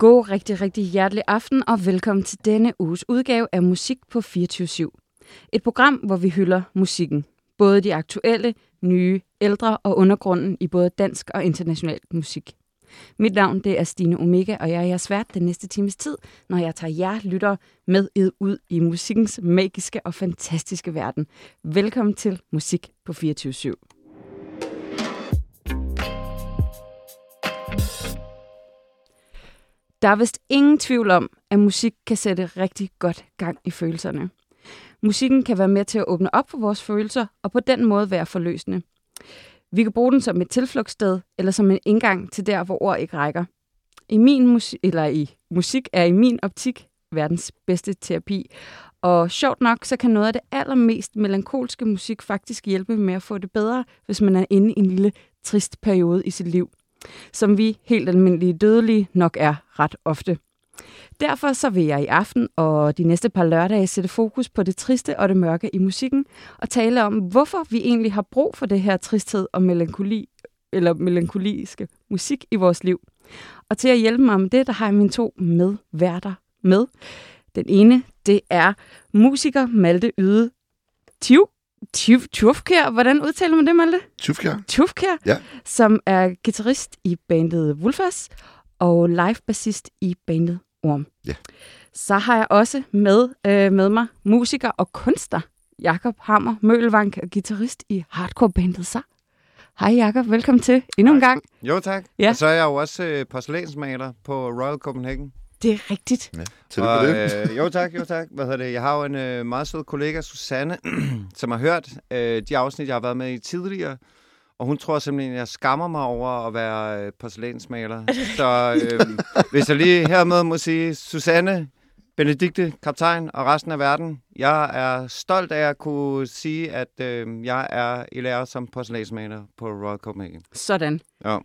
God rigtig, rigtig hjertelig aften og velkommen til denne uges udgave af Musik på 24 Et program, hvor vi hylder musikken. Både de aktuelle, nye, ældre og undergrunden i både dansk og international musik. Mit navn det er Stine Omega, og jeg er jeres vært den næste times tid, når jeg tager jer lyttere med ud i musikkens magiske og fantastiske verden. Velkommen til Musik på 24 /7. Der er vist ingen tvivl om, at musik kan sætte rigtig godt gang i følelserne. Musikken kan være med til at åbne op for vores følelser, og på den måde være forløsende. Vi kan bruge den som et tilflugtssted, eller som en indgang til der, hvor ord ikke rækker. I min musik, eller i musik er i min optik verdens bedste terapi. Og sjovt nok, så kan noget af det allermest melankolske musik faktisk hjælpe med at få det bedre, hvis man er inde i en lille trist periode i sit liv som vi helt almindelige dødelige nok er ret ofte. Derfor så vil jeg i aften og de næste par lørdage sætte fokus på det triste og det mørke i musikken og tale om, hvorfor vi egentlig har brug for det her tristhed og melankoli eller melankoliske musik i vores liv. Og til at hjælpe mig om det, der har jeg mine to medværter med. Den ene, det er musiker Malte Yde Tiv, Tjufkær, hvordan udtaler man det, Malte? Tjufkær. Tjufkær, ja. som er guitarist i bandet Wolfers og live-bassist i bandet Orm. Ja. Så har jeg også med, øh, med mig musiker og kunstner Jakob Hammer Mølvank, guitarist i hardcore-bandet Så. Hej Jakob, velkommen til endnu en gang. Jo tak. Ja. Og så er jeg jo også øh, porcelænsmaler på Royal Copenhagen. Det er rigtigt. Ja, og, det. Øh, jo tak, jo tak. Hvad hedder det? Jeg har jo en øh, meget sød kollega, Susanne, som har hørt øh, de afsnit, jeg har været med i tidligere. Og hun tror simpelthen, at jeg skammer mig over at være øh, porcelænsmaler. Så øh, hvis jeg lige hermed må sige, Susanne, Benedikte, kaptajn og resten af verden, jeg er stolt af at kunne sige, at øh, jeg er i lære som porcelænsmaler på Royal Copenhagen. Sådan. Ja.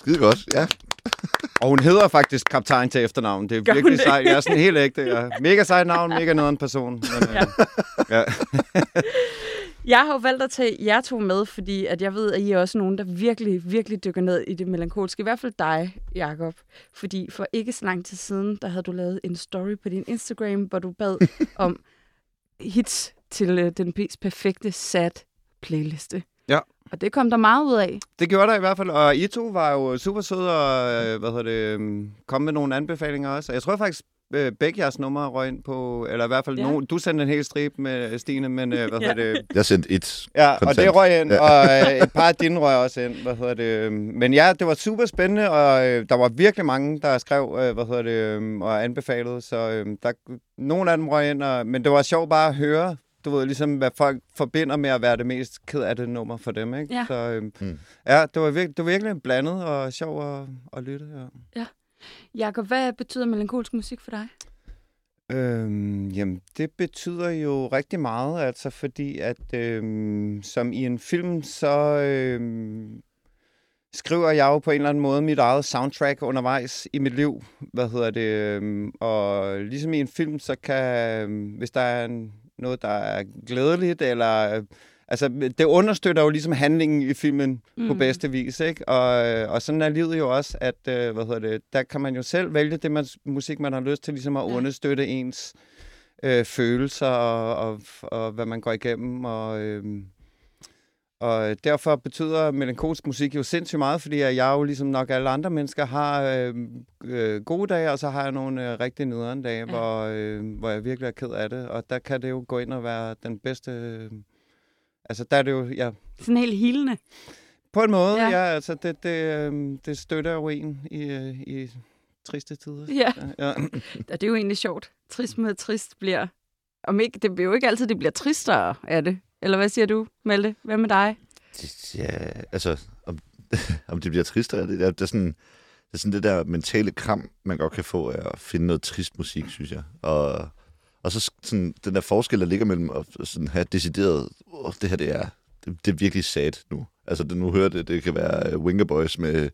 Skide godt, ja. Og hun hedder faktisk kaptajn til efternavn. Det er Gør virkelig sejt. Jeg er sådan helt ægte. Ja. Mega sejt navn, mega nederen person. Men, ja. ja. jeg har jo valgt at tage jer to med, fordi at jeg ved, at I er også nogen, der virkelig, virkelig dykker ned i det melankolske. I hvert fald dig, Jakob. Fordi for ikke så lang tid siden, der havde du lavet en story på din Instagram, hvor du bad om hits til uh, den mest perfekte sad playliste. Ja. Og det kom der meget ud af. Det gjorde der i hvert fald, og I to var jo super søde og hvad hedder det, kom med nogle anbefalinger også. Jeg tror faktisk, begge jeres numre røg ind på, eller i hvert fald, ja. nogen, du sendte en hel strip med Stine, men hvad ja. hedder det? Jeg sendte et Ja, kontant. og det røg ind, ja. og et par af dine røg også ind, hvad hedder det. Men ja, det var super spændende, og der var virkelig mange, der skrev, hvad hedder det, og anbefalede, så der, nogle af dem røg ind, og, men det var sjovt bare at høre, du ved, ligesom hvad folk forbinder med at være det mest ked af det nummer for dem, ikke? Ja. Så øhm, mm. ja, det var, virkelig, det var virkelig blandet og sjov at, at lytte, ja. Ja. Jakob, hvad betyder melankolsk musik for dig? Øhm, jamen, det betyder jo rigtig meget, altså fordi at øhm, som i en film, så øhm, skriver jeg jo på en eller anden måde mit eget soundtrack undervejs i mit liv, hvad hedder det, øhm, og ligesom i en film, så kan, øhm, hvis der er en noget, der er glædeligt, eller... Altså, det understøtter jo ligesom handlingen i filmen mm. på bedste vis, ikke? Og, og sådan er livet jo også, at, hvad hedder det, der kan man jo selv vælge det man, musik, man har lyst til ligesom at ja. understøtte ens øh, følelser og, og, og hvad man går igennem, og... Øh, og derfor betyder melankolsk musik jo sindssygt meget, fordi jeg jo ligesom nok alle andre mennesker har øh, øh, gode dage, og så har jeg nogle øh, rigtig nederen dage, ja. hvor, øh, hvor jeg virkelig er ked af det. Og der kan det jo gå ind og være den bedste... Øh, altså der er det jo... Ja, Sådan helt hilende. På en måde, ja. ja altså det, det, øh, det støtter jo en i, øh, i triste tider. Ja. ja. det er jo egentlig sjovt. Trist med trist bliver... Om ikke, det bliver jo ikke altid, det bliver tristere af det. Eller hvad siger du, Malte? Hvad med dig? Ja, altså, om, om det bliver tristere, det, er, det, er sådan, det er sådan det der mentale kram, man godt kan få af at finde noget trist musik, synes jeg. Og, og så sådan, den der forskel, der ligger mellem at sådan have decideret, oh, det her det er, det, det er virkelig sad nu. Altså, det, nu hører det, det kan være Winger Boys med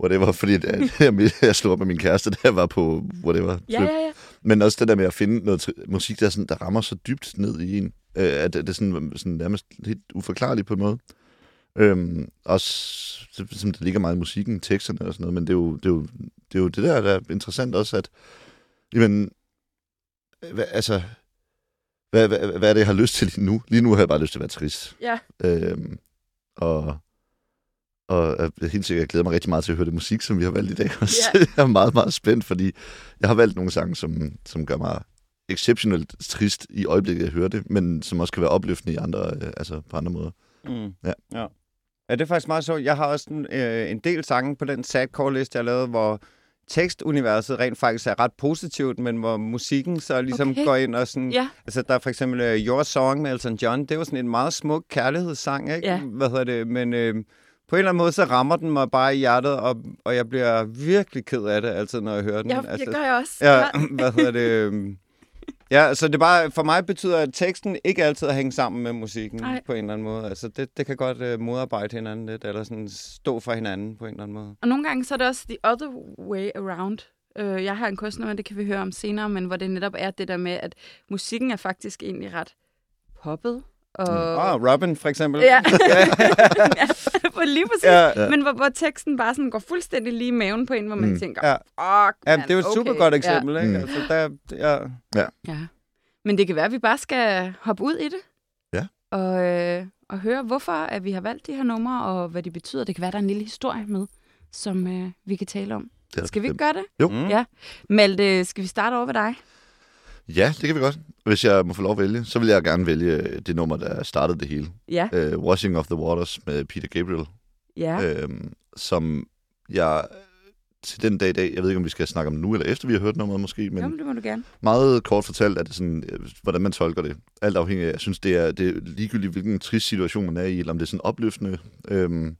whatever, fordi det, jeg, jeg slog op med min kæreste, der var på whatever. Ja, ja, ja. Men også det der med at finde noget musik, der, sådan, der rammer så dybt ned i en, øh, at det er sådan, sådan nærmest helt uforklarligt på en måde. Øhm, også det, som det ligger meget i musikken, teksterne og sådan noget, men det er jo det, er jo, det, er jo det der, der er interessant også, at jamen, hvad, altså, hvad, hvad, hvad er det, jeg har lyst til lige nu? Lige nu har jeg bare lyst til at være trist. Ja. Øhm, og, og jeg er helt sikkert, jeg glæder mig rigtig meget til at høre det musik, som vi har valgt i dag også. Ja. jeg er meget, meget spændt, fordi jeg har valgt nogle sange, som, som gør mig exceptionelt trist i øjeblikket, jeg hører det, men som også kan være opløftende i andre, øh, altså på andre måder. Mm. Ja. ja. Ja, det er faktisk meget sjovt. Jeg har også en, øh, en del sange på den sadcore-liste, jeg lavet, hvor tekstuniverset rent faktisk er ret positivt, men hvor musikken så ligesom Okay. går ind og sådan... Ja. Altså, der er for eksempel uh, Your Song med Elton John. Det var sådan en meget smuk kærlighedssang, ikke? Ja. Hvad hedder det? Men øh, på en eller anden måde, så rammer den mig bare i hjertet, og, og jeg bliver virkelig ked af det altid, når jeg hører den. Ja, altså, det gør jeg også. Ja, hvad hedder det? Ja, så det er bare, for mig betyder, at teksten ikke altid hænger sammen med musikken Nej. på en eller anden måde. Altså, det, det kan godt uh, modarbejde hinanden lidt, eller sådan stå for hinanden på en eller anden måde. Og nogle gange så er det også the other way around. Øh, jeg har en kunstner, det kan vi høre om senere, men hvor det netop er det der med, at musikken er faktisk egentlig ret poppet. Og... Ah, Robin for eksempel. Ja. ja, for lige præcis. Ja. Ja. Men hvor, hvor teksten bare sådan går fuldstændig lige i maven på en, hvor man Mm. mm. tænker, Ja. fuck, Ja, man, det er jo et okay. super godt eksempel, Ja. ikke? Mm. Altså, der, ja. ja. Men det kan være, at vi bare skal hoppe ud i det. Ja. Og, øh, og høre, hvorfor at vi har valgt de her numre, og hvad de betyder. Det kan være, der er en lille historie med, som øh, vi kan tale om. Det er Skal vi ikke gøre det? Jo. Mm. Ja. Malte, skal vi starte over ved dig? Ja, det kan vi godt. Hvis jeg må få lov at vælge, så vil jeg gerne vælge øh, det nummer, der startede det hele. Ja. Uh, Washing of the Waters med Peter Gabriel. Ja. Øhm, som jeg til den dag i dag, jeg ved ikke, om vi skal snakke om nu, eller efter vi har hørt nummeret måske, men jo, men det må du gerne. meget kort fortalt er det sådan, øh, hvordan man tolker det. Alt afhængig af, jeg synes, det er, det er ligegyldigt, hvilken trist situation man er i, eller om det er sådan opløftende, øhm,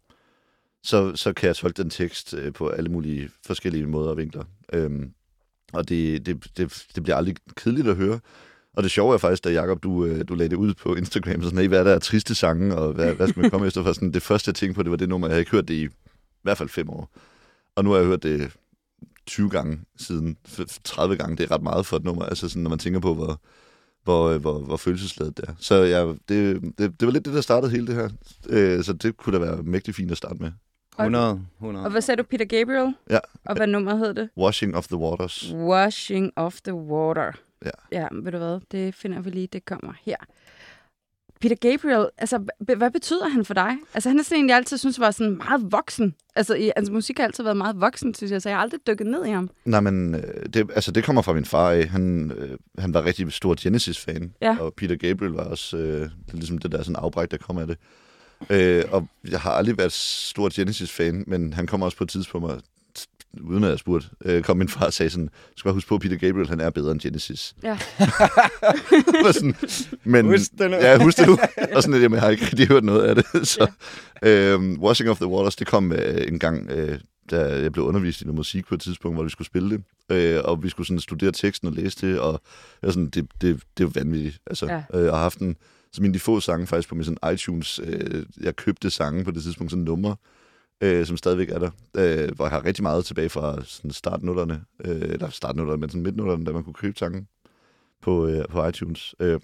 så, så kan jeg tolke den tekst øh, på alle mulige forskellige måder og vinkler. Øhm, og det, det, det, det bliver aldrig kedeligt at høre. Og det sjove er faktisk, da Jacob, du, øh, du lagde det ud på Instagram, så sådan, hey, hvad er der er triste sange, og hvad, hvad skal man komme efter? For sådan, det første, jeg tænkte på, det var det nummer, jeg havde ikke hørt det i, i hvert fald fem år. Og nu har jeg hørt det 20 gange siden, 30 gange. Det er ret meget for et nummer, altså sådan, når man tænker på, hvor, hvor, øh, hvor, hvor følelsesladet det er. Så ja, det, det, det var lidt det, der startede hele det her. Øh, så det kunne da være mægtig fint at starte med. 100, 100. Og hvad sagde du, Peter Gabriel? Ja. Og hvad nummer hed det? Washing of the Waters. Washing of the Water. Ja. Ja, ved du hvad? Det finder vi lige. Det kommer her. Peter Gabriel, altså, hvad betyder han for dig? Altså, han er sådan en, jeg altid synes var sådan meget voksen. Altså, i, hans musik har altid været meget voksen, synes jeg, så jeg har aldrig dykket ned i ham. Nej, men øh, det, altså, det kommer fra min far af. Han, øh, han var rigtig stor Genesis-fan. Ja. Og Peter Gabriel var også øh, ligesom det der sådan afbræk, der kom af det. Øh, og jeg har aldrig været stor Genesis-fan, men han kom også på et tidspunkt, og uden at jeg spurgte, øh, kom min far og sagde sådan, du skal bare huske på, at Peter Gabriel, han er bedre end Genesis. Ja. Sådan, men, Husk det nu. Ja, husk det nu. og sådan lidt, jamen, jeg har ikke rigtig hørt noget af det. Så, øhm, Washing of the Waters, det kom øh, en gang, øh, da jeg blev undervist i noget musik på et tidspunkt, hvor vi skulle spille det. Øh, og vi skulle sådan studere teksten og læse det, og jeg var sådan, det, det, det er vanvittigt. Altså, Ja. øh, jeg har haft en, som en af de få sange faktisk på min sådan iTunes, øh, jeg købte sange på det tidspunkt, sådan nummer, øh, som stadigvæk er der, øh, hvor jeg har rigtig meget tilbage fra sådan startnullerne, øh, eller startnullerne, men sådan midtnullerne, da man kunne købe sange på, øh, på iTunes. Øh,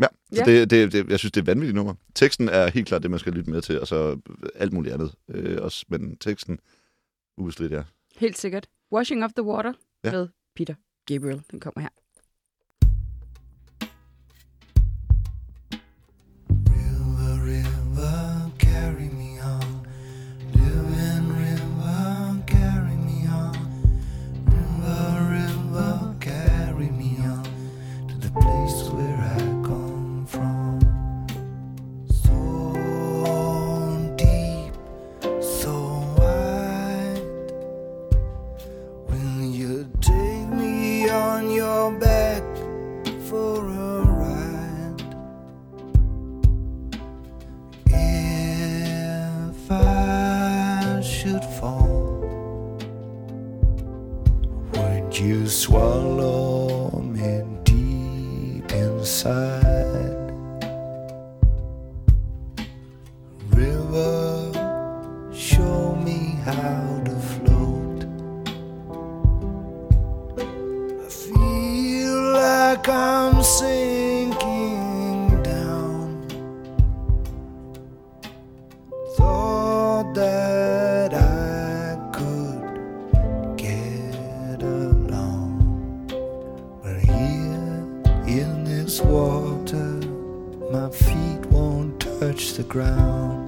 ja, så Ja. Det, det, det, jeg synes, det er et vanvittigt nummer. Teksten er helt klart det, man skal lytte med til, og så alt muligt andet øh, også, men teksten, ubestridt, ja. Helt sikkert. Washing of the Water Ja. med Peter Gabriel. Den kommer her. Ground.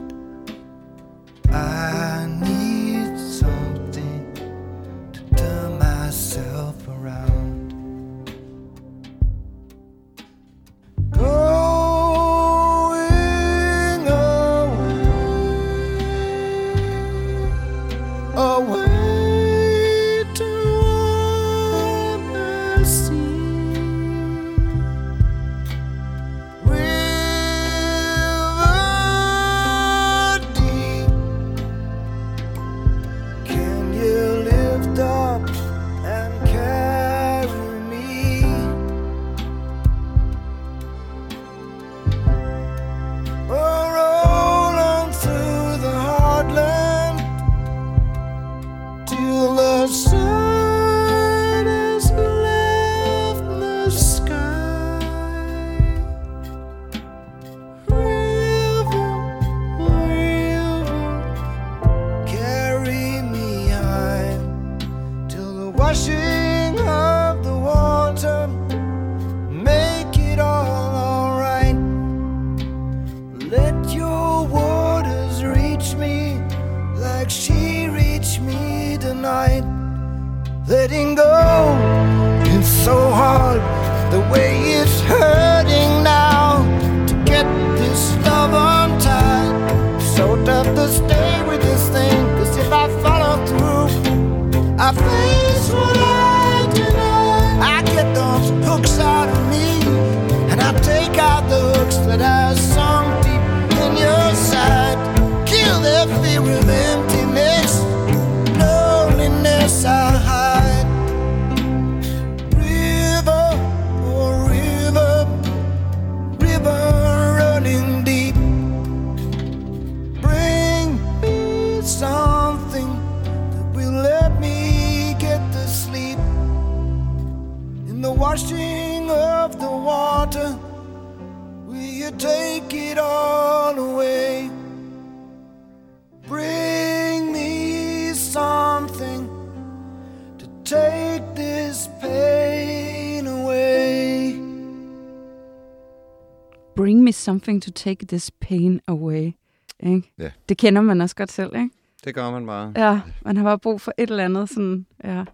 Something to take this pain away. Ikke? Ja. Det kender man også godt selv, ikke? Det gør man bare. Ja, man har bare brug for et eller andet sådan, ja.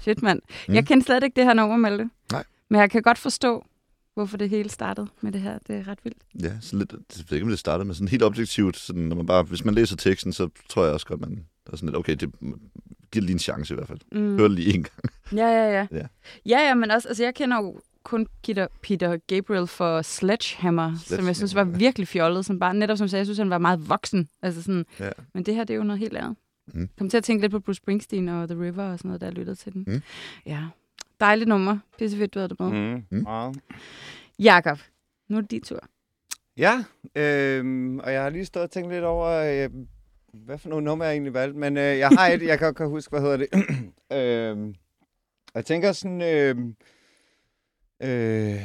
Shit, mand. Mm. Jeg kender slet ikke det her nummer, Malte. Nej. Men jeg kan godt forstå, hvorfor det hele startede med det her. Det er ret vildt. Ja, sådan lidt, jeg ved ikke, om det startede med sådan helt objektivt. Sådan, når man bare, hvis man læser teksten, så tror jeg også godt, man der er sådan lidt, okay, det giver lige en chance i hvert fald. Mm. Hør det lige en gang. Ja, ja, ja. Ja. Ja, ja, men også, altså jeg kender jo kun Peter, Peter Gabriel for Sledgehammer, som jeg synes var virkelig fjollet. Som bare, netop som sagde, jeg synes, han var meget voksen. Altså sådan, Ja. Men det her, det er jo noget helt andet. Mm. Kom til at tænke lidt på Bruce Springsteen og The River og sådan noget, da jeg lyttede til den. Mm. Ja. Dejligt nummer. Pisse fedt, du havde det med. Mm. Mm. Meget. Jakob, nu er det din tur. Ja, øhm, og jeg har lige stået og tænkt lidt over, øh, hvad for nogle numre jeg egentlig valgte, men øh, jeg har et, jeg kan, kan huske, hvad hedder det. og jeg tænker sådan, øh, øh,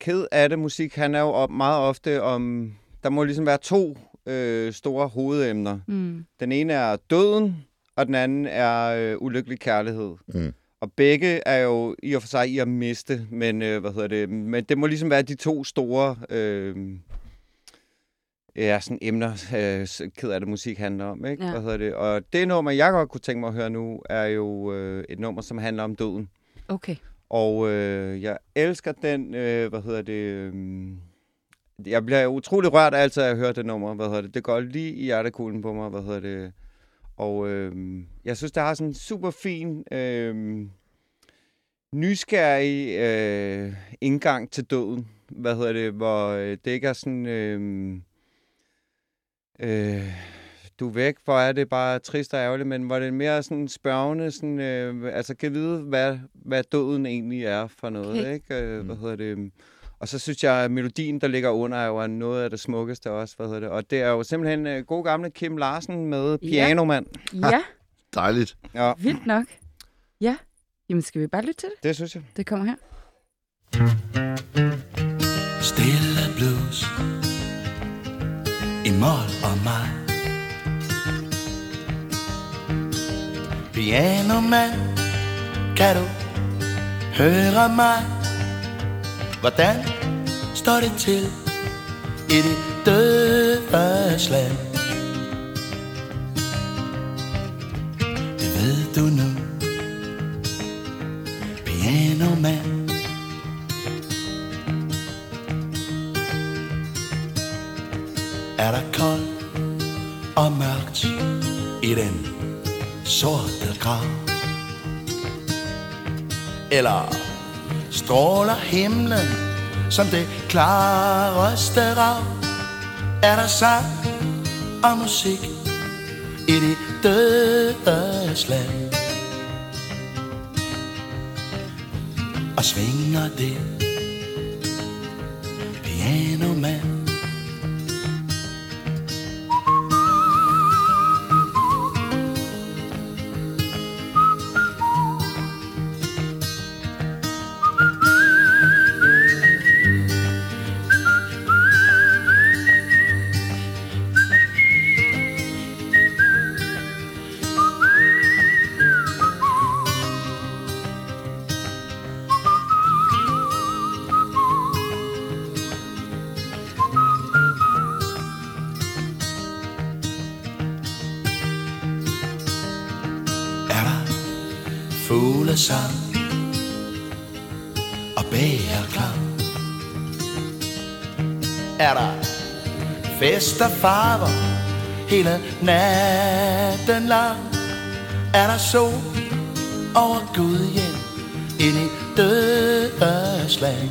ked af det musik, han er jo op, meget ofte om, der må ligesom være to øh, store hovedemner. Mm. Den ene er døden, og den anden er øh, ulykkelig kærlighed. Mm. Og begge er jo i og for sig i at miste, men øh, hvad hedder det? Men det må ligesom være de to store øh, ja, sådan emner, øh, ked af det musik handler om, ikke? Ja. Hvad hedder det? Og det nummer, jeg godt kunne tænke mig at høre nu, er jo øh, et nummer, som handler om døden. Okay. Og øh, jeg elsker den, øh, hvad hedder det... Øh, jeg bliver utrolig rørt altid af at høre det nummer, hvad hedder det. Det går lige i hjertekuglen på mig, hvad hedder det. Og øh, jeg synes, det har sådan en super fin, øh, nysgerrig øh, indgang til døden. Hvad hedder det, hvor øh, det ikke er sådan... Øh, øh, du er væk, hvor er det bare trist og ærgerligt, men hvor det er mere sådan spørgende, sådan, øh, altså kan vide, hvad, hvad døden egentlig er for noget, Okay. ikke? Øh, hvad Mm. hedder det? Og så synes jeg, at melodien, der ligger under, er jo noget af det smukkeste også, hvad hedder det? Og det er jo simpelthen øh, god gamle Kim Larsen med Ja. Pianomand. Ja, Dejligt. Ja, vildt nok. Ja. Jamen, skal vi bare lytte til det? det synes jeg. Det kommer her. Stille blues I mål og mig Piano man Kan du høre mig Hvordan står det til i det døde land. Eller stråler himlen som det klareste rav? Er der sang og musik i det dødes land? Og svinger det fest og farver hele natten lang? Er der sol over Gud hjem ind i dødslag?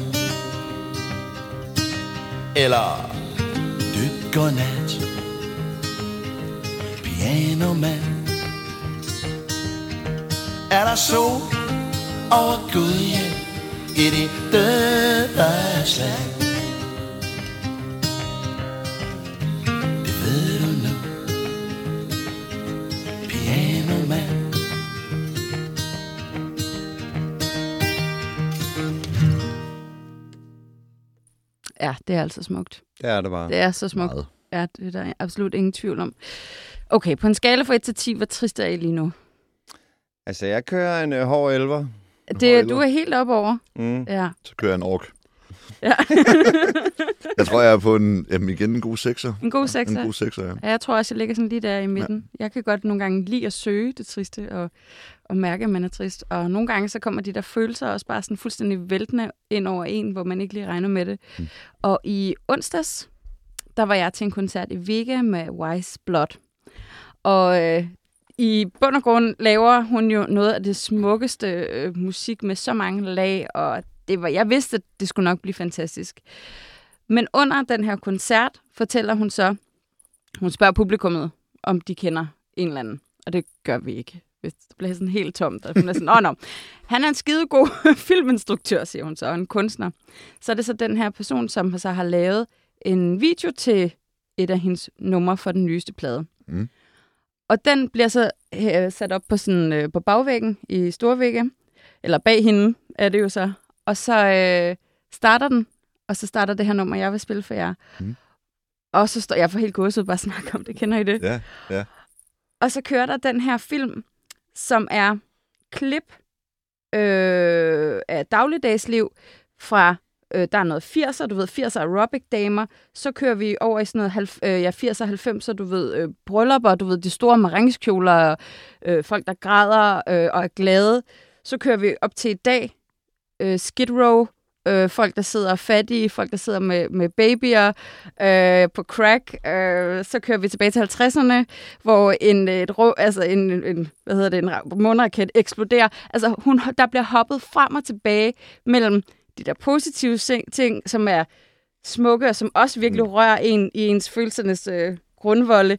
Eller dyb godnat, pianoman? er der sol over Gud hjem Ind i dødslag Ja, det er altså smukt. Det er det bare. Det er så smukt. Meget. Ja, det er der absolut ingen tvivl om. Okay, på en skala fra 1 til 10, hvor trist er I lige nu? Altså, jeg kører en uh, hård elver. Det, elver. du er helt op over. Mm. Ja. Så kører jeg en ork. Ja. Jeg tror, jeg er på en, jamen igen, en god sekser. en god En sekser. god sekser, ja. Ja, jeg tror også, jeg ligger sådan lige der i midten. Ja. Jeg kan godt nogle gange lide at søge det triste og, og mærke, at man er trist. Og nogle gange så kommer de der følelser også bare sådan fuldstændig væltende ind over en, hvor man ikke lige regner med det. Mm. Og i onsdags, der var jeg til en koncert i Vega med Wise Blood. Og øh, i bund og grund laver hun jo noget af det smukkeste øh, musik med så mange lag, og det var, jeg vidste, at det skulle nok blive fantastisk. Men under den her koncert fortæller hun så, hun spørger publikummet, om de kender en eller anden. Og det gør vi ikke. Det bliver sådan helt tomt. Og hun er sådan, åh, nå. Han er en skidegod filminstruktør, siger hun så, og en kunstner. Så er det så den her person, som så har lavet en video til et af hendes numre for den nyeste plade. Mm. Og den bliver så øh, sat op på, sådan, øh, på bagvæggen i Storvægge, eller bag hende er det jo så. Og så øh, starter den, og så starter det her nummer, jeg vil spille for jer. Mm. Og så står jeg for helt gåset bare snakke om det. Kender I det? Ja, ja. Og så kører der den her film, som er klip øh, af dagligdagsliv fra, øh, der er noget 80'er, du ved, 80'er aerobic-damer. Så kører vi over i sådan noget halv, øh, ja, 80'er, 90'er, du ved, øh, bryllupper, du ved, de store maringskjoler, øh, folk, der græder øh, og er glade. Så kører vi op til i dag, øh, Skid Row, øh, folk, der sidder fattige, folk, der sidder med, med babyer øh, på crack. Øh, så kører vi tilbage til 50'erne, hvor en, et rå, altså en, en, hvad hedder det, en ra- måneraket eksploderer. Altså, hun, der bliver hoppet frem og tilbage mellem de der positive ting, som er smukke, og som også virkelig Mm. rører en i ens følelsernes øh, grundvolde,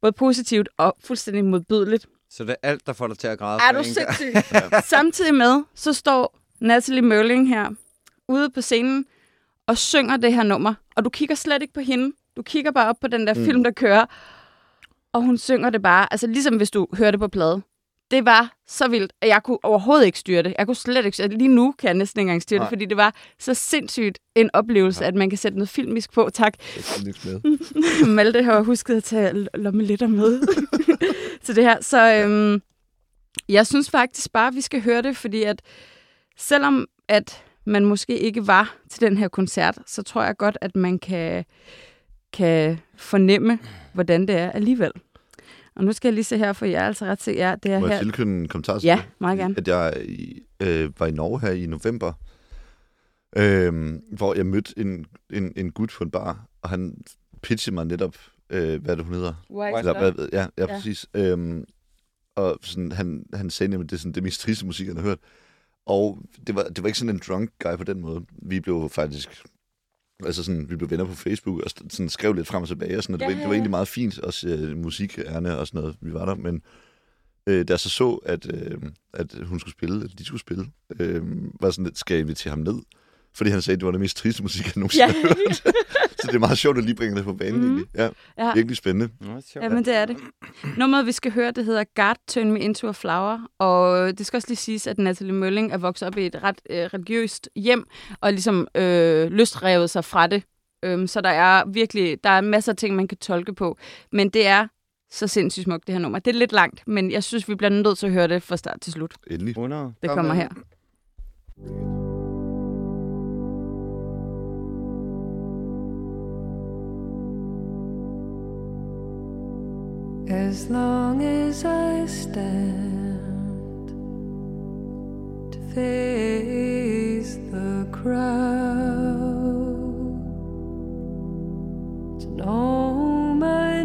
både positivt og fuldstændig modbydeligt. Så det er alt, der får dig til at græde. Er du sindssyg? Samtidig med, så står Natalie Merling her ude på scenen og synger det her nummer. Og du kigger slet ikke på hende. Du kigger bare op på den der mm. film, der kører. Og hun synger det bare, altså ligesom hvis du hører det på plade. Det var så vildt, at jeg kunne overhovedet ikke styre det. Jeg kunne slet ikke styre det. Lige nu kan jeg næsten ikke engang styre det, Nej. fordi det var så sindssygt en oplevelse, at man kan sætte noget filmisk på. Tak. Det er med. Malte har husket at tage lommelitter med til det her. Så øhm, jeg synes faktisk bare, at vi skal høre det, fordi at selvom at man måske ikke var til den her koncert, så tror jeg godt, at man kan, kan fornemme, hvordan det er alligevel. Og nu skal jeg lige se her, for jeg er altså ret til, ja, det er Må jeg her. tilkynde en kommentar Ja, meget gerne. At jeg øh, var i Norge her i november, øh, hvor jeg mødte en, en, en gut på en bar, og han pitchede mig netop, øh, hvad er det, hun hedder? White Eller, hvad, ja, ja, Ja. præcis. Øhm, og sådan, han, han sagde nemlig, at det er sådan, det mest triste musik, han har hørt. Og det var, det var ikke sådan en drunk guy på den måde. Vi blev faktisk... Altså sådan, vi blev venner på Facebook og sådan skrev lidt frem og tilbage og sådan, og det, Ja, var, det var egentlig meget fint, også øh, musikærne og sådan noget, vi var der, men øh, da jeg så så, at, øh, at hun skulle spille, eller de skulle spille, øh, var sådan lidt, skal jeg invitere ham ned? Fordi han sagde, at det var det mest triste musik, jeg nogensinde Ja. har hørt. så det er meget sjovt at lige bringe det på banen, mm. egentlig. Ja, Ja. virkelig spændende. Ja, men det er det. Nummeret, vi skal høre, det hedder God Turn Me Into a Flower, og det skal også lige siges, at Natalie Mølling er vokset op i et ret øh, religiøst hjem, og ligesom øh, løsrevet sig fra det. Øhm, så der er virkelig, der er masser af ting, man kan tolke på, men det er så sindssygt smukt, det her nummer. Det er lidt langt, men jeg synes, vi bliver nødt til at høre det fra start til slut. Endelig. 100. Det Kom kommer her. As long as I stand to face the crowd, to know my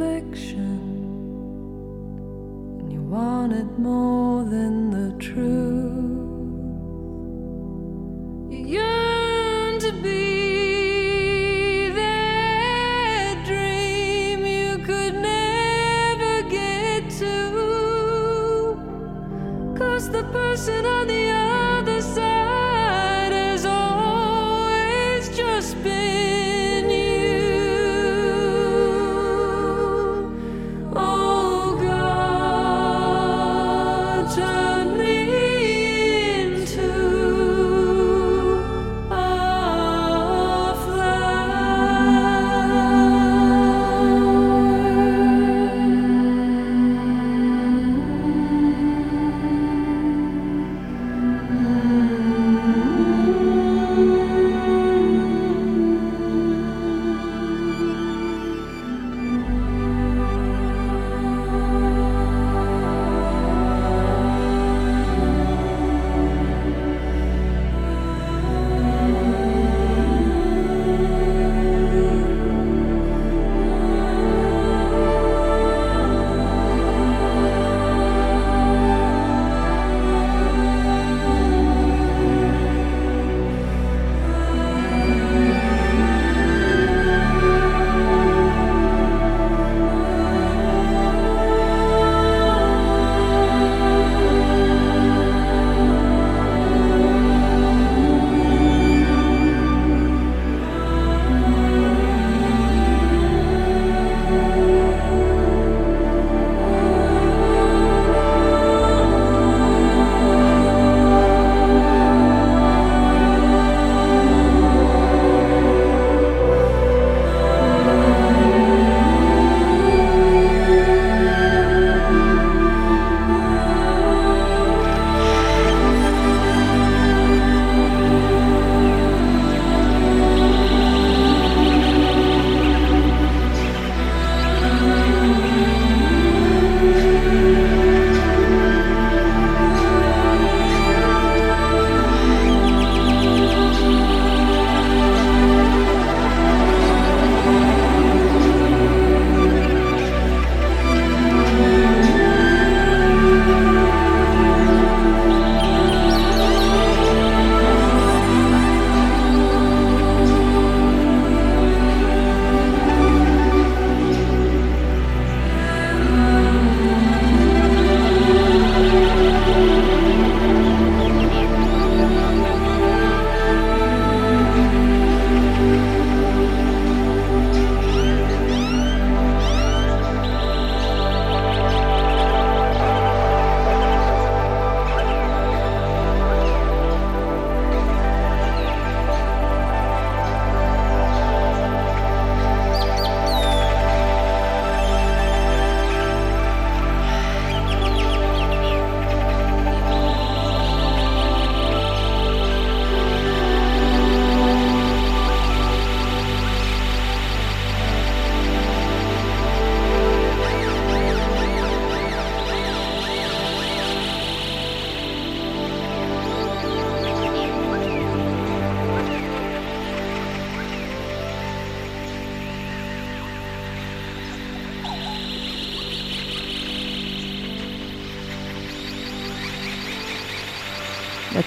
reflection,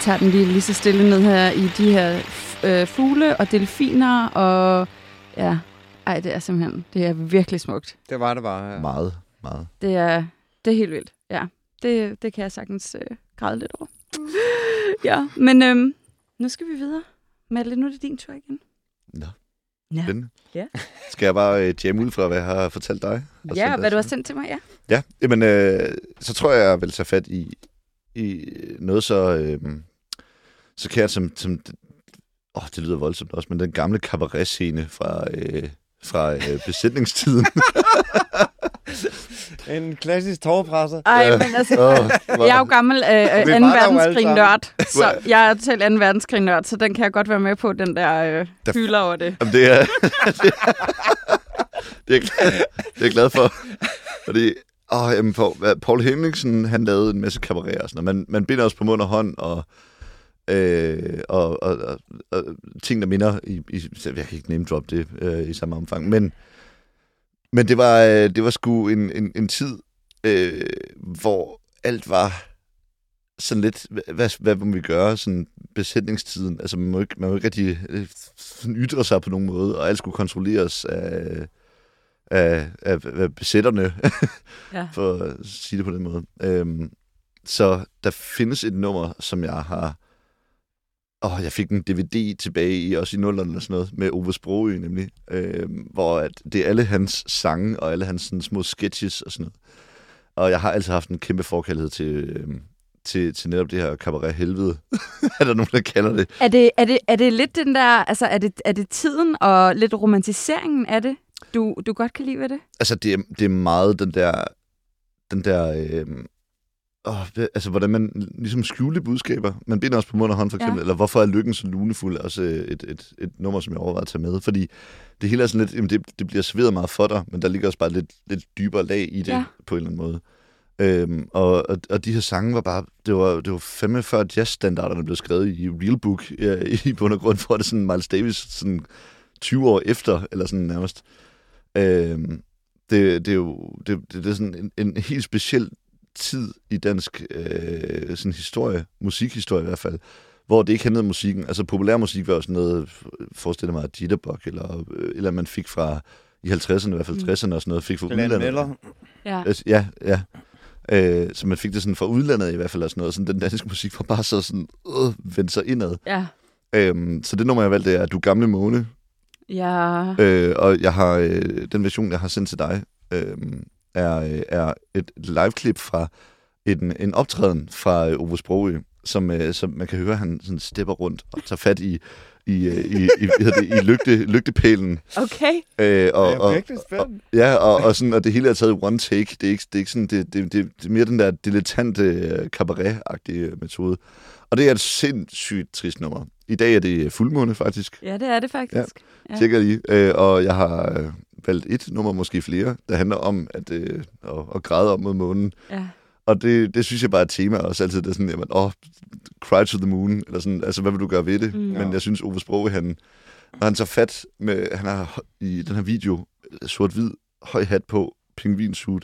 tager den lige, lige så stille ned her i de her øh, fugle og delfiner, og ja, ej, det er simpelthen, det er virkelig smukt. Det var det bare. Ja. Meget, meget. Det er, det er helt vildt, ja. Det, det kan jeg sagtens øh, græde lidt over. ja, men øhm, nu skal vi videre. Malle, nu er det din tur igen. Nå, Ja, spændende. Ja. Skal jeg bare øh, jamme ud fra, hvad jeg har fortalt dig? Og ja hvad dig? du har sendt til mig, ja. Ja, jamen, øh, så tror jeg, jeg vil tage fat i, i noget så, øh, så kært som, som åh, det lyder voldsomt også, men den gamle cabaret-scene fra, øh, fra øh, besætningstiden. En klassisk tårpresser. Ej, Ja. men altså, hvor- jeg er jo gammel øh, øh, 2. Vi var der jo alle verdenskrig-nørd, så jeg er totalt 2. verdenskrig-nørd, så den kan jeg godt være med på, den der øh, Der- hylder over det. Jamen, det er, det, det, er, jeg glad- det er jeg glad for. Fordi, åh, jamen, for, Paul Henningsen, han lavede en masse cabaret og sådan noget. Man, man binder os på mund og hånd, og, øh, og, og, og, og ting, der minder i, i jeg kan ikke name drop det øh, i samme omfang, men, men det var, øh, det var sgu en, en, en tid, øh, hvor alt var sådan lidt, hvad, hvad, må vi gøre, sådan besætningstiden, altså man må ikke, man må ikke rigtig øh, sådan ytre sig på nogen måde, og alt skulle kontrolleres af, af, af, af besætterne, Ja. for at sige det på den måde. Øhm, så der findes et nummer, som jeg har... Åh, jeg fik en DVD tilbage i, også i nullerne eller sådan noget, med Ove Sprogø nemlig, øhm, hvor at det er alle hans sange og alle hans sådan, små sketches og sådan noget. Og jeg har altid haft en kæmpe forkærlighed til, øhm, til, til netop det her cabaret helvede. er der nogen, der kalder det? Er det, er, det, er det lidt den der, altså er det, er det tiden og lidt romantiseringen af det, du, du godt kan lide ved det? Altså, det er, det er meget den der... Den der... Øh, åh, hvad- altså, hvordan man ligesom skjuler budskaber. Man binder os på mund og hånd, for eksempel. Ja. Eller hvorfor er lykken så lunefuld? Også øh, et, et, et nummer, som jeg overvejer at tage med. Fordi det hele er sådan lidt... Jamen, det, det bliver serveret meget for dig, men der ligger også bare lidt, lidt dybere lag i det, Ja. på en eller anden måde. Øhm, og, og, og de her sange var bare... Det var, det var fandme før jazzstandarderne blev skrevet i Real Book ja, i bund og grund, for det sådan Miles Davis sådan 20 år efter, eller sådan nærmest. Øhm, det, det er jo det, det, det er sådan en, en helt speciel tid i dansk øh, sådan historie, musikhistorie i hvert fald, hvor det ikke handlede om musikken. Altså populærmusik var jo sådan noget, forestil mig, Jitterbug, eller, øh, eller man fik fra i 50'erne, i hvert fald Mm. 60'erne og sådan noget, fik fra Glenn udlandet. Miller. Ja. Altså, Ja, ja. Øh, så man fik det sådan fra udlandet i hvert fald og sådan noget. Sådan, den danske musik var bare så sådan, øh, vendt sig indad. Ja. Øhm, så det nummer, jeg valgte, er Du Gamle Måne. Ja. Øh, og jeg har øh, den version, jeg har sendt til dig, øh, er, øh, er et liveklip fra en, en optræden fra øh, Ove Sprogø, som, øh, som man kan høre, han sådan stepper rundt og tager fat i, i, øh, i, i, hvad det, i lygte, lygtepælen. Okay. Øh, og, Jeg er og. Ja, og, og, sådan, og det hele er taget one take. Det er ikke, det er ikke sådan, det, det, det, det er mere den der dilettante cabaret-agtige metode. Og det er et sindssygt trist nummer. I dag er det fuldmåne, faktisk. Ja, det er det faktisk. Ja. Ja. Tjekker lige. Øh, og jeg har øh, valgt et nummer, måske flere, der handler om at, øh, at, at græde op mod månen. ja. Og det, det synes jeg bare er et tema også altid. Det er sådan, jamen, åh, cry to the moon, eller sådan, altså, hvad vil du gøre ved det? Mm. Men jeg synes, Ove Sprogøe, han, når han tager fat med, han har i den her video, øh, sort-hvid, høj hat på, pingvinsuit,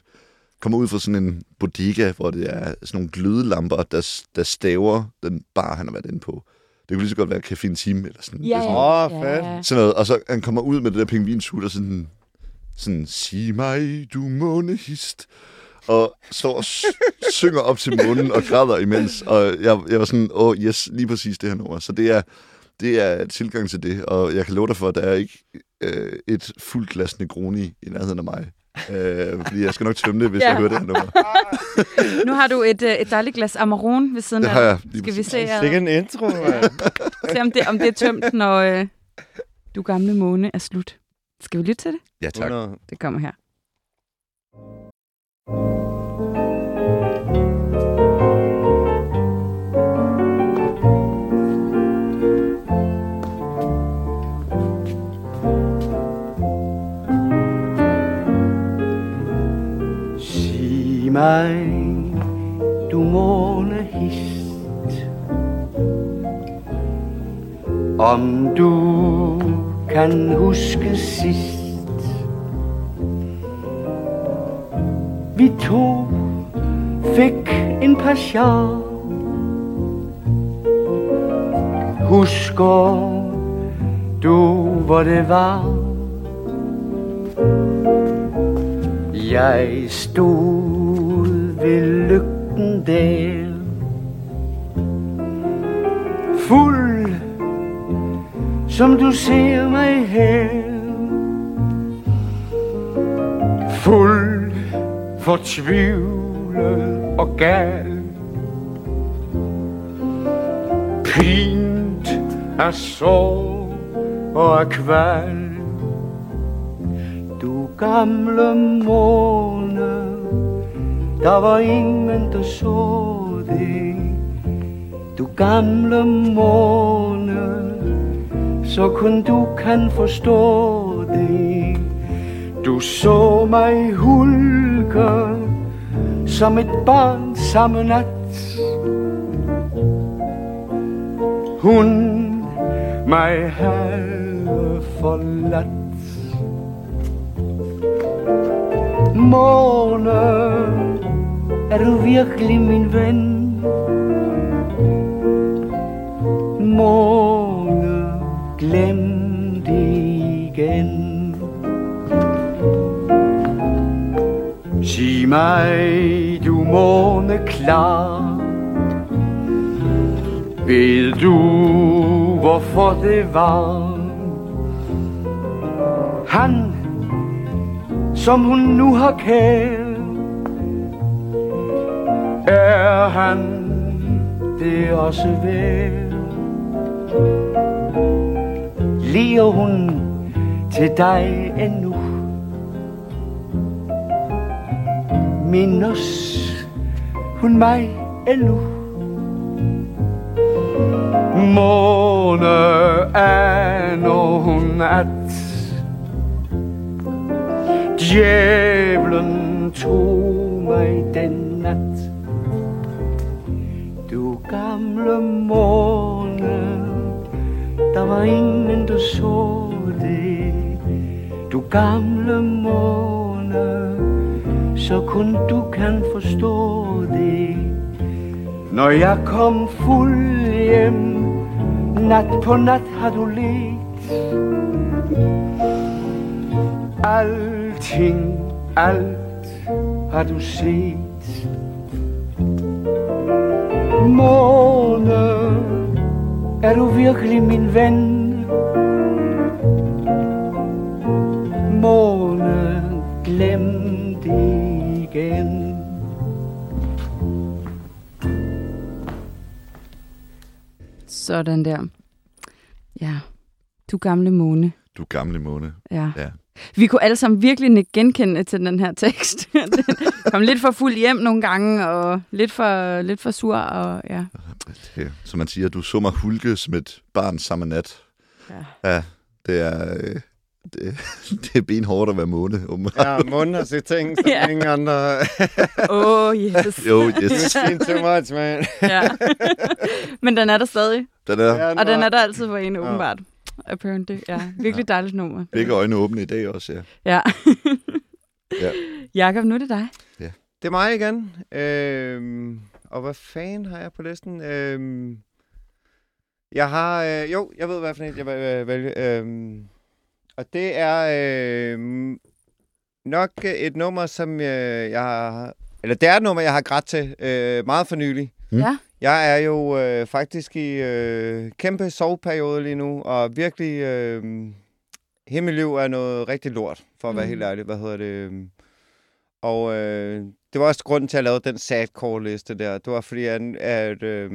kommer ud fra sådan en bodega, hvor det er sådan nogle glødelamper, der, der staver den bar, han har været inde på. Det kunne lige så godt være Café Team, eller sådan. Ja, sådan. Åh, fedt. ja. sådan noget. Og så han kommer ud med det der pingvinsuit og sådan, sådan, sig mig, du månehist. Og står og synger op til månen og græder imens. Og jeg, jeg var sådan, åh, oh, yes, lige præcis det her nummer. Så det er, det er tilgang til det. Og jeg kan love dig for, at der er ikke øh, et fuldt glas Negroni i nærheden af mig. Øh, fordi jeg skal nok tømme det, hvis Ja. jeg hører det her nummer. Nu har du et, øh, et dejligt glas Amarone ved siden Det af har dig. jeg. Lige Skal vi se, Sikke uh, en intro, mand. se om, det, om det er tømt, når øh, du gamle måne er slut. Skal vi lytte til det? Ja, tak. 100. Det kommer her. Mig, du månehist, om du kan huske sidst. Vi to fik en passion Husker du, hvor det var? Jeg stod ved lygten der. Fuld som du ser mig her. Fuld fortvivlet og gal. Pint af sorg og af kval. Du gamle mor der var ingen, der så det Du gamle måne Så kun du kan forstå det. Du så mig hulke Som et barn samme nat. Hun mig havde forladt. Måne, er du virkelig min ven? Måne, glem det igen Sig mig, du måne klar Ved du, hvorfor det var Han, som hun nu har kært kan det også være. Liger hun til dig endnu Mindes hun mig endnu Måne aner hun at Djævlen tog mig den gamle måne. Der var ingen der så det. Du gamle måne. Så kun du kan forstå det. Når jeg kom fuld hjem Nat på nat har du let. Alting, alt har du set. Måne, er du virkelig min ven? Måne, glem det igen Sådan der. Ja. Du gamle måne. Du gamle måne. Ja. Ja. Vi kunne alle sammen virkelig nikke genkendende til den her tekst. Den kom lidt for fuld hjem nogle gange, og lidt for, lidt for sur, og ja. Det, som man siger, du så mig hulke som et barn samme nat. Ja. Ja, det er, øh, det, det er benhårdt at være måne. åbenbart. Ja, munden har set ting, som Ja. ingen andre... Åh, oh, yes. Jo, You've yes. seen too much, man. ja. Men den er der stadig, Den er Ja, og den er der altid for en, åbenbart. Apparently. Ja, virkelig dejligt nummer. begge øjne åbne i dag også, ja. Ja. Ja. Jakob, nu er det dig. Det er mig igen. Øhm, og hvad fanden har jeg på listen? Øhm, jeg har... Øh, jo, jeg ved, hvad for en jeg vil øh, vælge. Øhm, og det er øh, nok et nummer, som øh, jeg har... Eller det er et nummer, jeg har grædt til øh, meget for nylig. Mm. Ja. Jeg er jo øh, faktisk i øh, kæmpe soveperiode lige nu, og virkelig... Øh, Himmelliv er noget rigtig lort, for at være Mm. helt ærlig. Hvad hedder det? Og øh, det var også grunden til, at jeg lavede den sadcore-liste der. Det var fordi, at, at øh,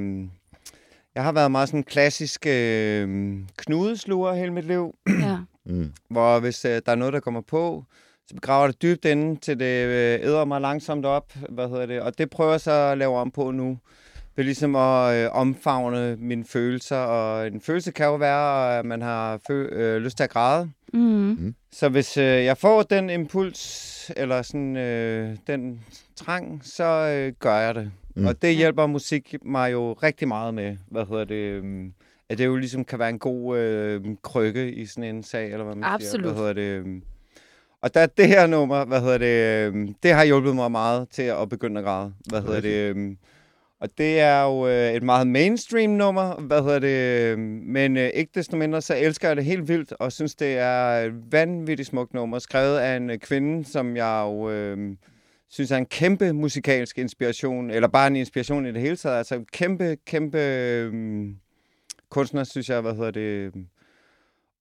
jeg har været meget sådan en klassisk øh, knudesluger hele mit liv. Ja. Mm. Hvor hvis øh, der er noget, der kommer på, så begraver det dybt inde, til det øh, æder mig langsomt op. Hvad hedder det? Og det prøver jeg så at lave om på nu. Ved ligesom at øh, omfavne mine følelser. Og en følelse kan jo være, at man har fø- øh, lyst til at græde. Mm. Så hvis øh, jeg får den impuls, eller sådan øh, den trang, så øh, gør jeg det. Mm. Mm. Og det hjælper musik mig jo rigtig meget med. Hvad hedder det? øhm, At det jo ligesom kan være en god øh, krykke i sådan en sag, eller hvad man siger. Absolut. Hvad hedder det? øhm. Og der det her nummer, hvad hedder det? øhm, Det har hjulpet mig meget til at begynde at græde. Hvad hedder det? øhm. Og det er jo øh, et meget mainstream nummer, hvad hedder det, øh, men øh, ikke desto mindre, så elsker jeg det helt vildt, og synes, det er et vanvittigt smukt nummer, skrevet af en øh, kvinde, som jeg jo øh, synes er en kæmpe musikalsk inspiration, eller bare en inspiration i det hele taget, altså en kæmpe, kæmpe øh, kunstner, synes jeg, hvad hedder det,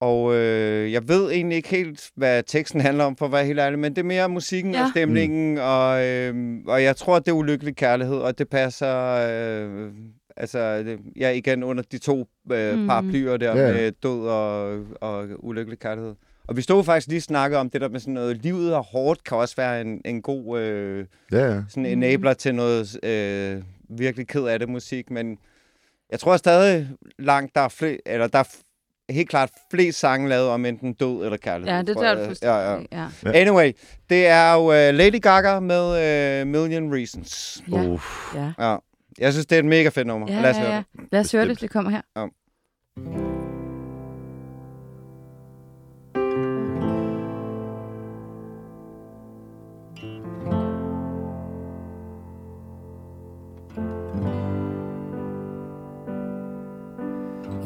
og øh, jeg ved egentlig ikke helt, hvad teksten handler om, for at være helt ærlig, men det er mere musikken ja. Og stemningen, og, øh, og jeg tror, det er ulykkelig kærlighed, og det passer, øh, altså, ja, igen under de to øh, Mm. paraplyer der Ja. med død og, og ulykkelig kærlighed. Og vi stod faktisk lige og snakkede om det der med sådan noget, livet er hårdt, kan også være en, en god øh, Ja, ja. sådan enabler til noget øh, virkelig ked af det musik, men jeg tror stadig langt, der er flere, eller der er helt klart flest sange lavet om enten død eller kærlighed. Ja, det tror er jeg. fuldstændig. ja, ja. ja. Anyway, det er jo uh, Lady Gaga med uh, Million Reasons. Ja. Uh, ja. Ja. Jeg synes, det er et mega fedt nummer. Ja, Lad os ja, høre ja. det. Lad os høre det, det kommer her. Ja.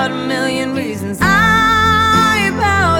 About a million reasons. I bow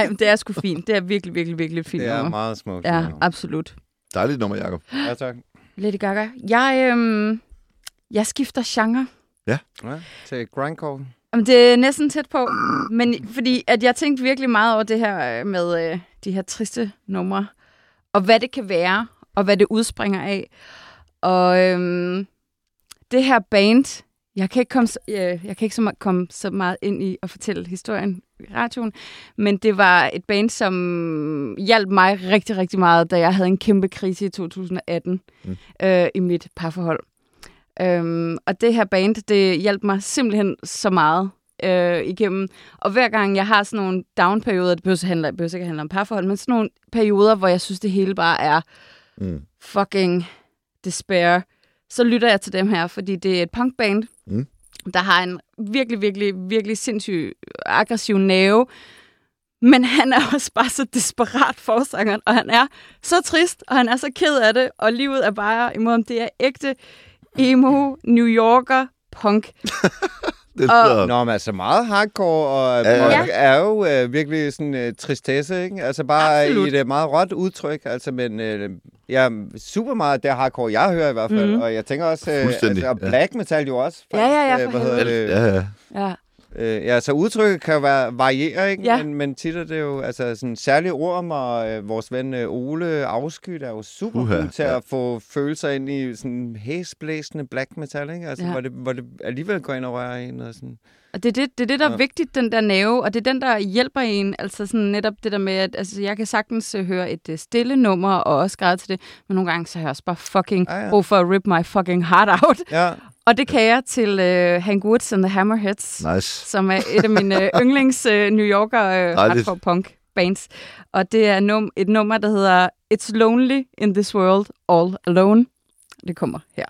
ej, men det er sgu fint. Det er virkelig, virkelig, virkelig fint. Det er nummer. meget smukt. Ja, nummer. absolut. dejligt nummer, Jacob. Ja, tak. Lady Gaga. Jeg, øhm, jeg skifter genre. Ja, til grindcore. Jamen, det er næsten tæt på, men fordi at jeg tænkte virkelig meget over det her øh, med øh, de her triste numre, og hvad det kan være, og hvad det udspringer af. Og øhm, det her band, jeg kan ikke komme, så- øh, jeg kan ikke så meget, komme så meget ind i at fortælle historien i radioen, men det var et band, som hjalp mig rigtig, rigtig meget, da jeg havde en kæmpe krise i 2018 Mm. øh, i mit parforhold. Øhm, og det her band, det hjalp mig simpelthen så meget øh, igennem. Og hver gang jeg har sådan nogle down-perioder, det behøver, så handle, det behøver ikke handle om parforhold, men sådan nogle perioder, hvor jeg synes, det hele bare er Mm. fucking despair, så lytter jeg til dem her, fordi det er et punkband, Mm. der har en virkelig, virkelig, virkelig sindssyg aggressiv nerve, men han er også bare så desperat forsangeren, og han er så trist, og han er så ked af det, og livet er bare imod ham. Det er ægte emo, New Yorker, punk. Det Og- lyder- Nå, men altså meget hardcore, og Ja, ja, ja. ja. er jo øh, virkelig sådan øh, tristesse, ikke? Altså bare Absolut. i et øh, meget råt udtryk, altså, men øh, ja, super meget af det hardcore, jeg hører i hvert fald, mm. og jeg tænker også, øh, altså, og ja. black metal jo også. Ja, ja, ja, øh, for hvad hedder det? Ja, ja. Ja. Øh, ja, så udtrykket kan jo være, variere, ikke? Ja. Men, men tit er det jo, altså sådan særlige orm, og øh, vores ven øh, Ole Afskyt er jo super Uha, god til ja. at få følelser ind i sådan hæsblæsende black metal, ikke? Altså, Ja. hvor, det, hvor det alligevel går ind og rører en og sådan. Og det er det, det, er det der er Ja. vigtigt, den der nerve, og det er den, der hjælper en. Altså sådan netop det der med, at altså, jeg kan sagtens uh, høre et uh, stille nummer, og også græde til det, men nogle gange så har jeg også bare fucking Ah, ja. brug for at rip my fucking heart out. Ja, Og det kan jeg til uh, Hank Woods and the Hammerheads, Nice. som er et af mine uh, yndlings uh, New Yorker Dejligt. hardcore punk bands. Og det er num- et nummer, der hedder It's Lonely in This World All Alone. Det kommer her.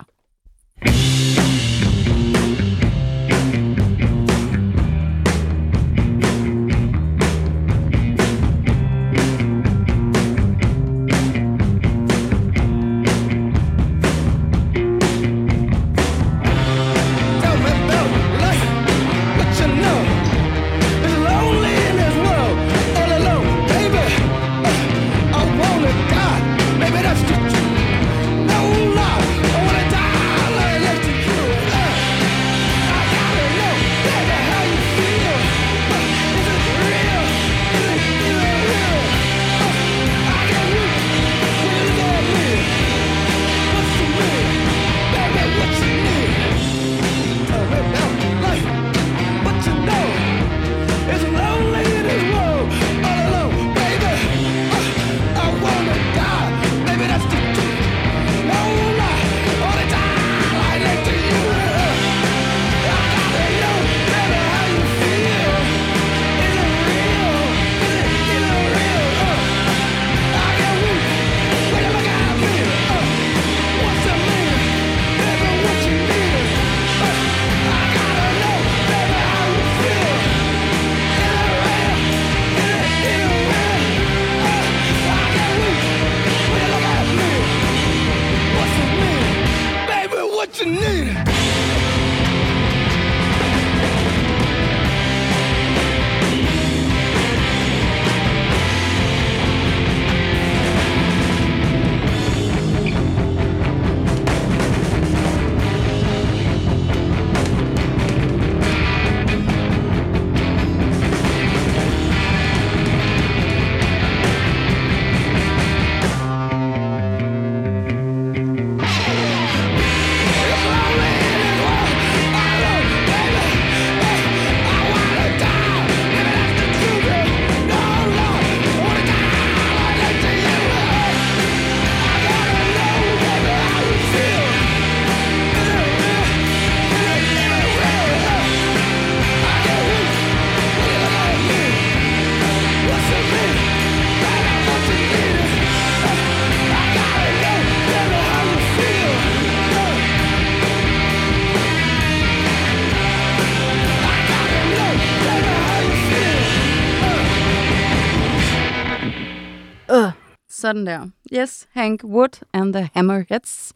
Sådan der. Yes, Hank Wood and the Hammerheads.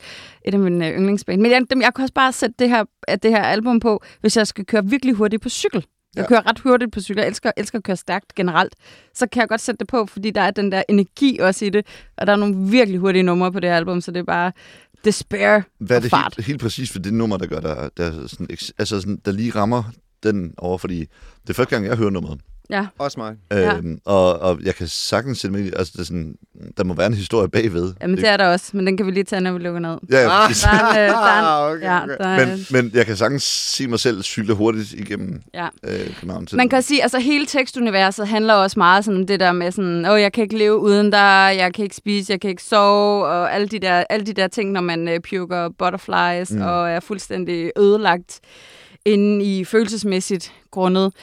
Et af mine øh, yndlingsband. Men jeg, jeg kan også bare sætte det her, det her album på, hvis jeg skal køre virkelig hurtigt på cykel. Jeg Ja. kører ret hurtigt på cykel. Jeg elsker, elsker at køre stærkt generelt. Så kan jeg godt sætte det på, fordi der er den der energi også i det. Og der er nogle virkelig hurtige numre på det her album, så det er bare despair Hvad er det fart. helt, helt præcis ved det nummer, der gør, der, der, sådan, altså sådan, der lige rammer den over? Fordi det er første gang, jeg hører nummeret. Ja. Også mig. Ja. Øhm, og, og jeg kan sagtens sætte mig altså det er sådan, der må være en historie bagved. Jamen, det er der også, men den kan vi lige tage, når vi lukker ned. Ja, ja. Der er der er okay, ja, okay. der men, men jeg kan sagtens se mig selv cykle hurtigt igennem ja. øh, København. Til Man kan sige, altså hele tekstuniverset handler også meget sådan om det der med sådan, åh, jeg kan ikke leve uden dig, jeg kan ikke spise, jeg kan ikke sove, og alle de der, alle de der ting, når man øh, puker butterflies Mm. mm. og er fuldstændig ødelagt inde i følelsesmæssigt grundet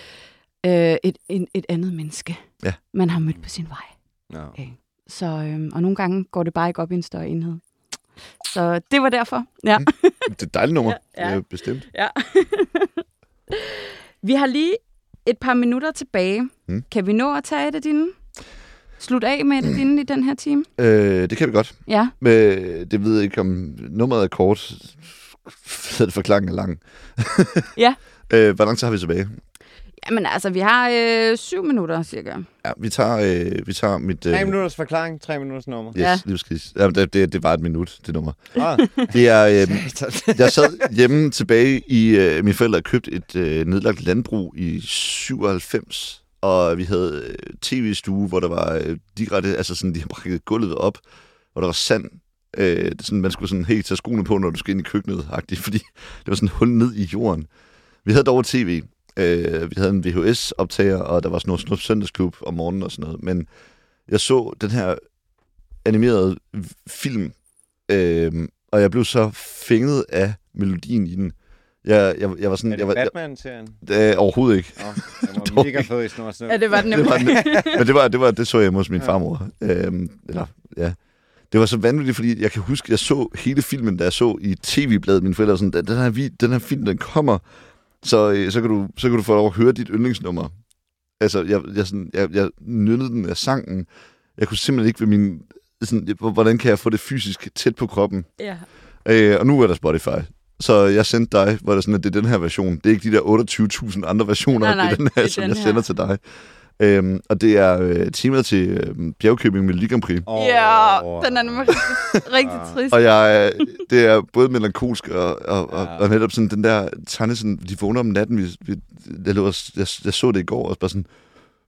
øh, et, et, et andet menneske, Ja. man har mødt på sin vej. Ja. Så, øhm, og nogle gange går det bare ikke op i en større enhed. Så det var derfor. Ja. Mm. Det er et dejligt nummer, Ja, ja. bestemt. ja. vi har lige et par minutter tilbage. Mm. Kan vi nå at tage et af dine? Slut af med et af dine i den her time? Øh, det kan vi godt. Ja. Men det ved jeg ikke, om nummeret er kort. Så det forklaringen er lang. Ja. øh, hvor lang tid har vi tilbage? Jamen altså, vi har øh, syv minutter cirka. Ja, vi tager, øh, vi tager mit... Øh, Tre minutters forklaring, tre minutters nummer. Yes, Ja. lige præcis. Ja, det, det, det var et minut, det nummer. Ah. Det er, øh, jeg sad hjemme tilbage i... Øh, mine forældre havde købt et øh, nedlagt landbrug i 97, og vi havde øh, tv-stue, hvor der var øh, direkte... Altså sådan, de har brækket gulvet op, hvor der var sand. Øh, det sådan, man skulle sådan helt tage skoene på, når du skulle ind i køkkenet, agtigt, fordi det var sådan hul ned i jorden. Vi havde dog tv. Øh, vi havde en VHS-optager, og der var sådan noget snup søndagsklub om morgenen og sådan noget. Men jeg så den her animerede film, øh, og jeg blev så fænget af melodien i den. Jeg, jeg, jeg var sådan... Er Jeg det var, Batman-serien? jeg, øh, overhovedet ikke. Nå, den var mega fed i snor. Ja, det var den Det nemlig. var den, men det, var, det, var, det så jeg hos min Ja. farmor. Øhm, eller, ja. Det var så vanvittigt, fordi jeg kan huske, jeg så hele filmen, da jeg så i tv-bladet mine forældre, sådan, den, her, den her film, den kommer, så, øh, så, kan du, så kan du få lov at høre dit yndlingsnummer. Altså, jeg, jeg, sådan, jeg, jeg nynnede den, jeg sang den. Jeg kunne simpelthen ikke ved min... Sådan, hvordan kan jeg få det fysisk tæt på kroppen? Ja. Øh, og nu er der Spotify. Så jeg sendte dig, hvor det er sådan, at det er den her version. Det er ikke de der 28.000 andre versioner. Nej, nej, det er den her, det er som den jeg her. sender til dig. Øhm, og det er øh, timet til øh, Bjergkøbing med Grand Prix. Åh, Ja, den er nemlig rigtig, rigtig trist. Og jeg, øh, det er både melankolsk og, og, og, Ja. og netop sådan den der tegne, sådan, de vågner om natten. Vi, vi, jeg, lå, jeg, jeg, så det i går, og bare sådan,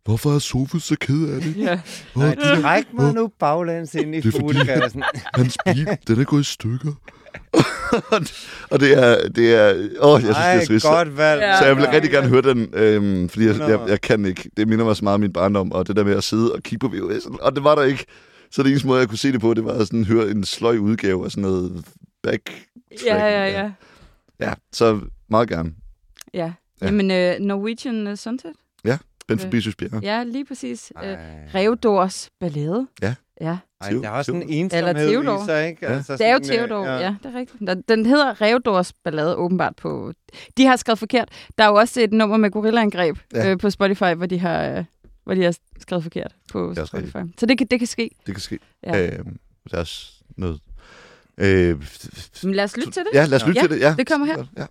hvorfor er Sofus så ked af det? Ja. Åh, Nej, træk mig nu baglæns ind i er fuglekassen. hans bil, den er gået i stykker. og det er, det er, åh, jeg synes, det er Ej, trist. godt valg. Ja. Så jeg vil rigtig gerne høre den, øhm, fordi jeg, jeg, jeg kan ikke. Det minder mig så meget om min barndom, og det der med at sidde og kigge på VHS, og det var der ikke. Så det eneste måde, jeg kunne se det på, det var at sådan, høre en sløj udgave af sådan noget back Ja, ja, ja. Ja, så meget gerne. Ja. Ja. Jamen, øh, Norwegian uh, Sunset. Ben forbi Søsbjerg. Ja, lige præcis. Øh, Ej. Revdors ballade. Ja. Ja. Ej, der er også en ensomhed Eller Theodor. i sig, ikke? Ja. Altså, Det er jo øh, Theodor, ja. ja, det er rigtigt. Den- hedder Revdors ballade åbenbart på... De har skrevet forkert. Der er jo også et nummer med gorillaangreb Ja. øh, på Spotify, hvor de har... Øh, hvor de har skrevet forkert på er Spotify. Så det kan, det kan ske. Det kan ske. Ja. Øhm, der er også noget... Øh, Men lad os lytte til det. Ja, lad os lytte Ja, til det. Ja, det kommer her. Ja.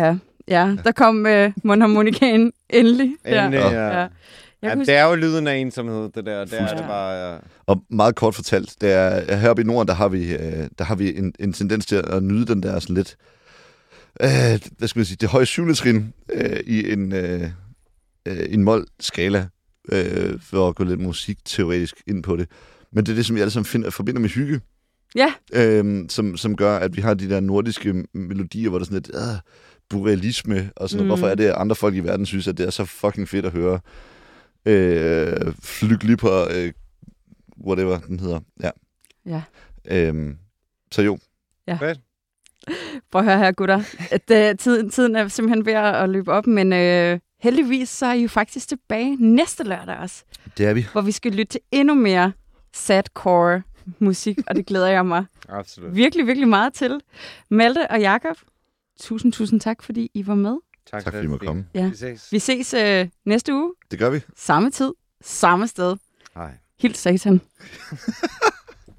Her. Ja, der kom øh, mundharmonikaen endelig. Der. Endelig, Ja. ja. Ja. ja. Jeg ja, det er jo lyden af ensomhed, det der. Det er det bare... Ja. Og meget kort fortalt, det er, heroppe i Norden, der har vi, øh, der har vi en, en tendens til at nyde den der sådan lidt, øh, hvad skal man sige, det høje syvende trin øh, i en, øh, øh, en mål-skala, øh, for at gå lidt musikteoretisk ind på det. Men det er det, som vi alle sammen finder, forbinder med hygge. Ja. Øh, som, som gør, at vi har de der nordiske melodier, hvor der er sådan lidt øh, burrealisme, og sådan Mm. mm. hvorfor er det, at andre folk i verden synes, at det er så fucking fedt at høre øh, flyg lige på øh, whatever den hedder. Ja. Ja. Øhm, så jo, Prøv at høre her, gutter. At, øh, tiden, tiden er simpelthen ved at løbe op, men øh, heldigvis så er I jo faktisk tilbage næste lørdag også, det er vi. hvor vi skal lytte til endnu mere sadcore musik, og det glæder jeg mig Absolut. virkelig, virkelig meget til. Malte og Jakob, tusind, tusind tak, fordi I var med. Tak fordi I måtte komme. Ja. Vi ses. Vi ses øh, næste uge, Det gør vi. samme tid, samme sted. Hej. Hils satan.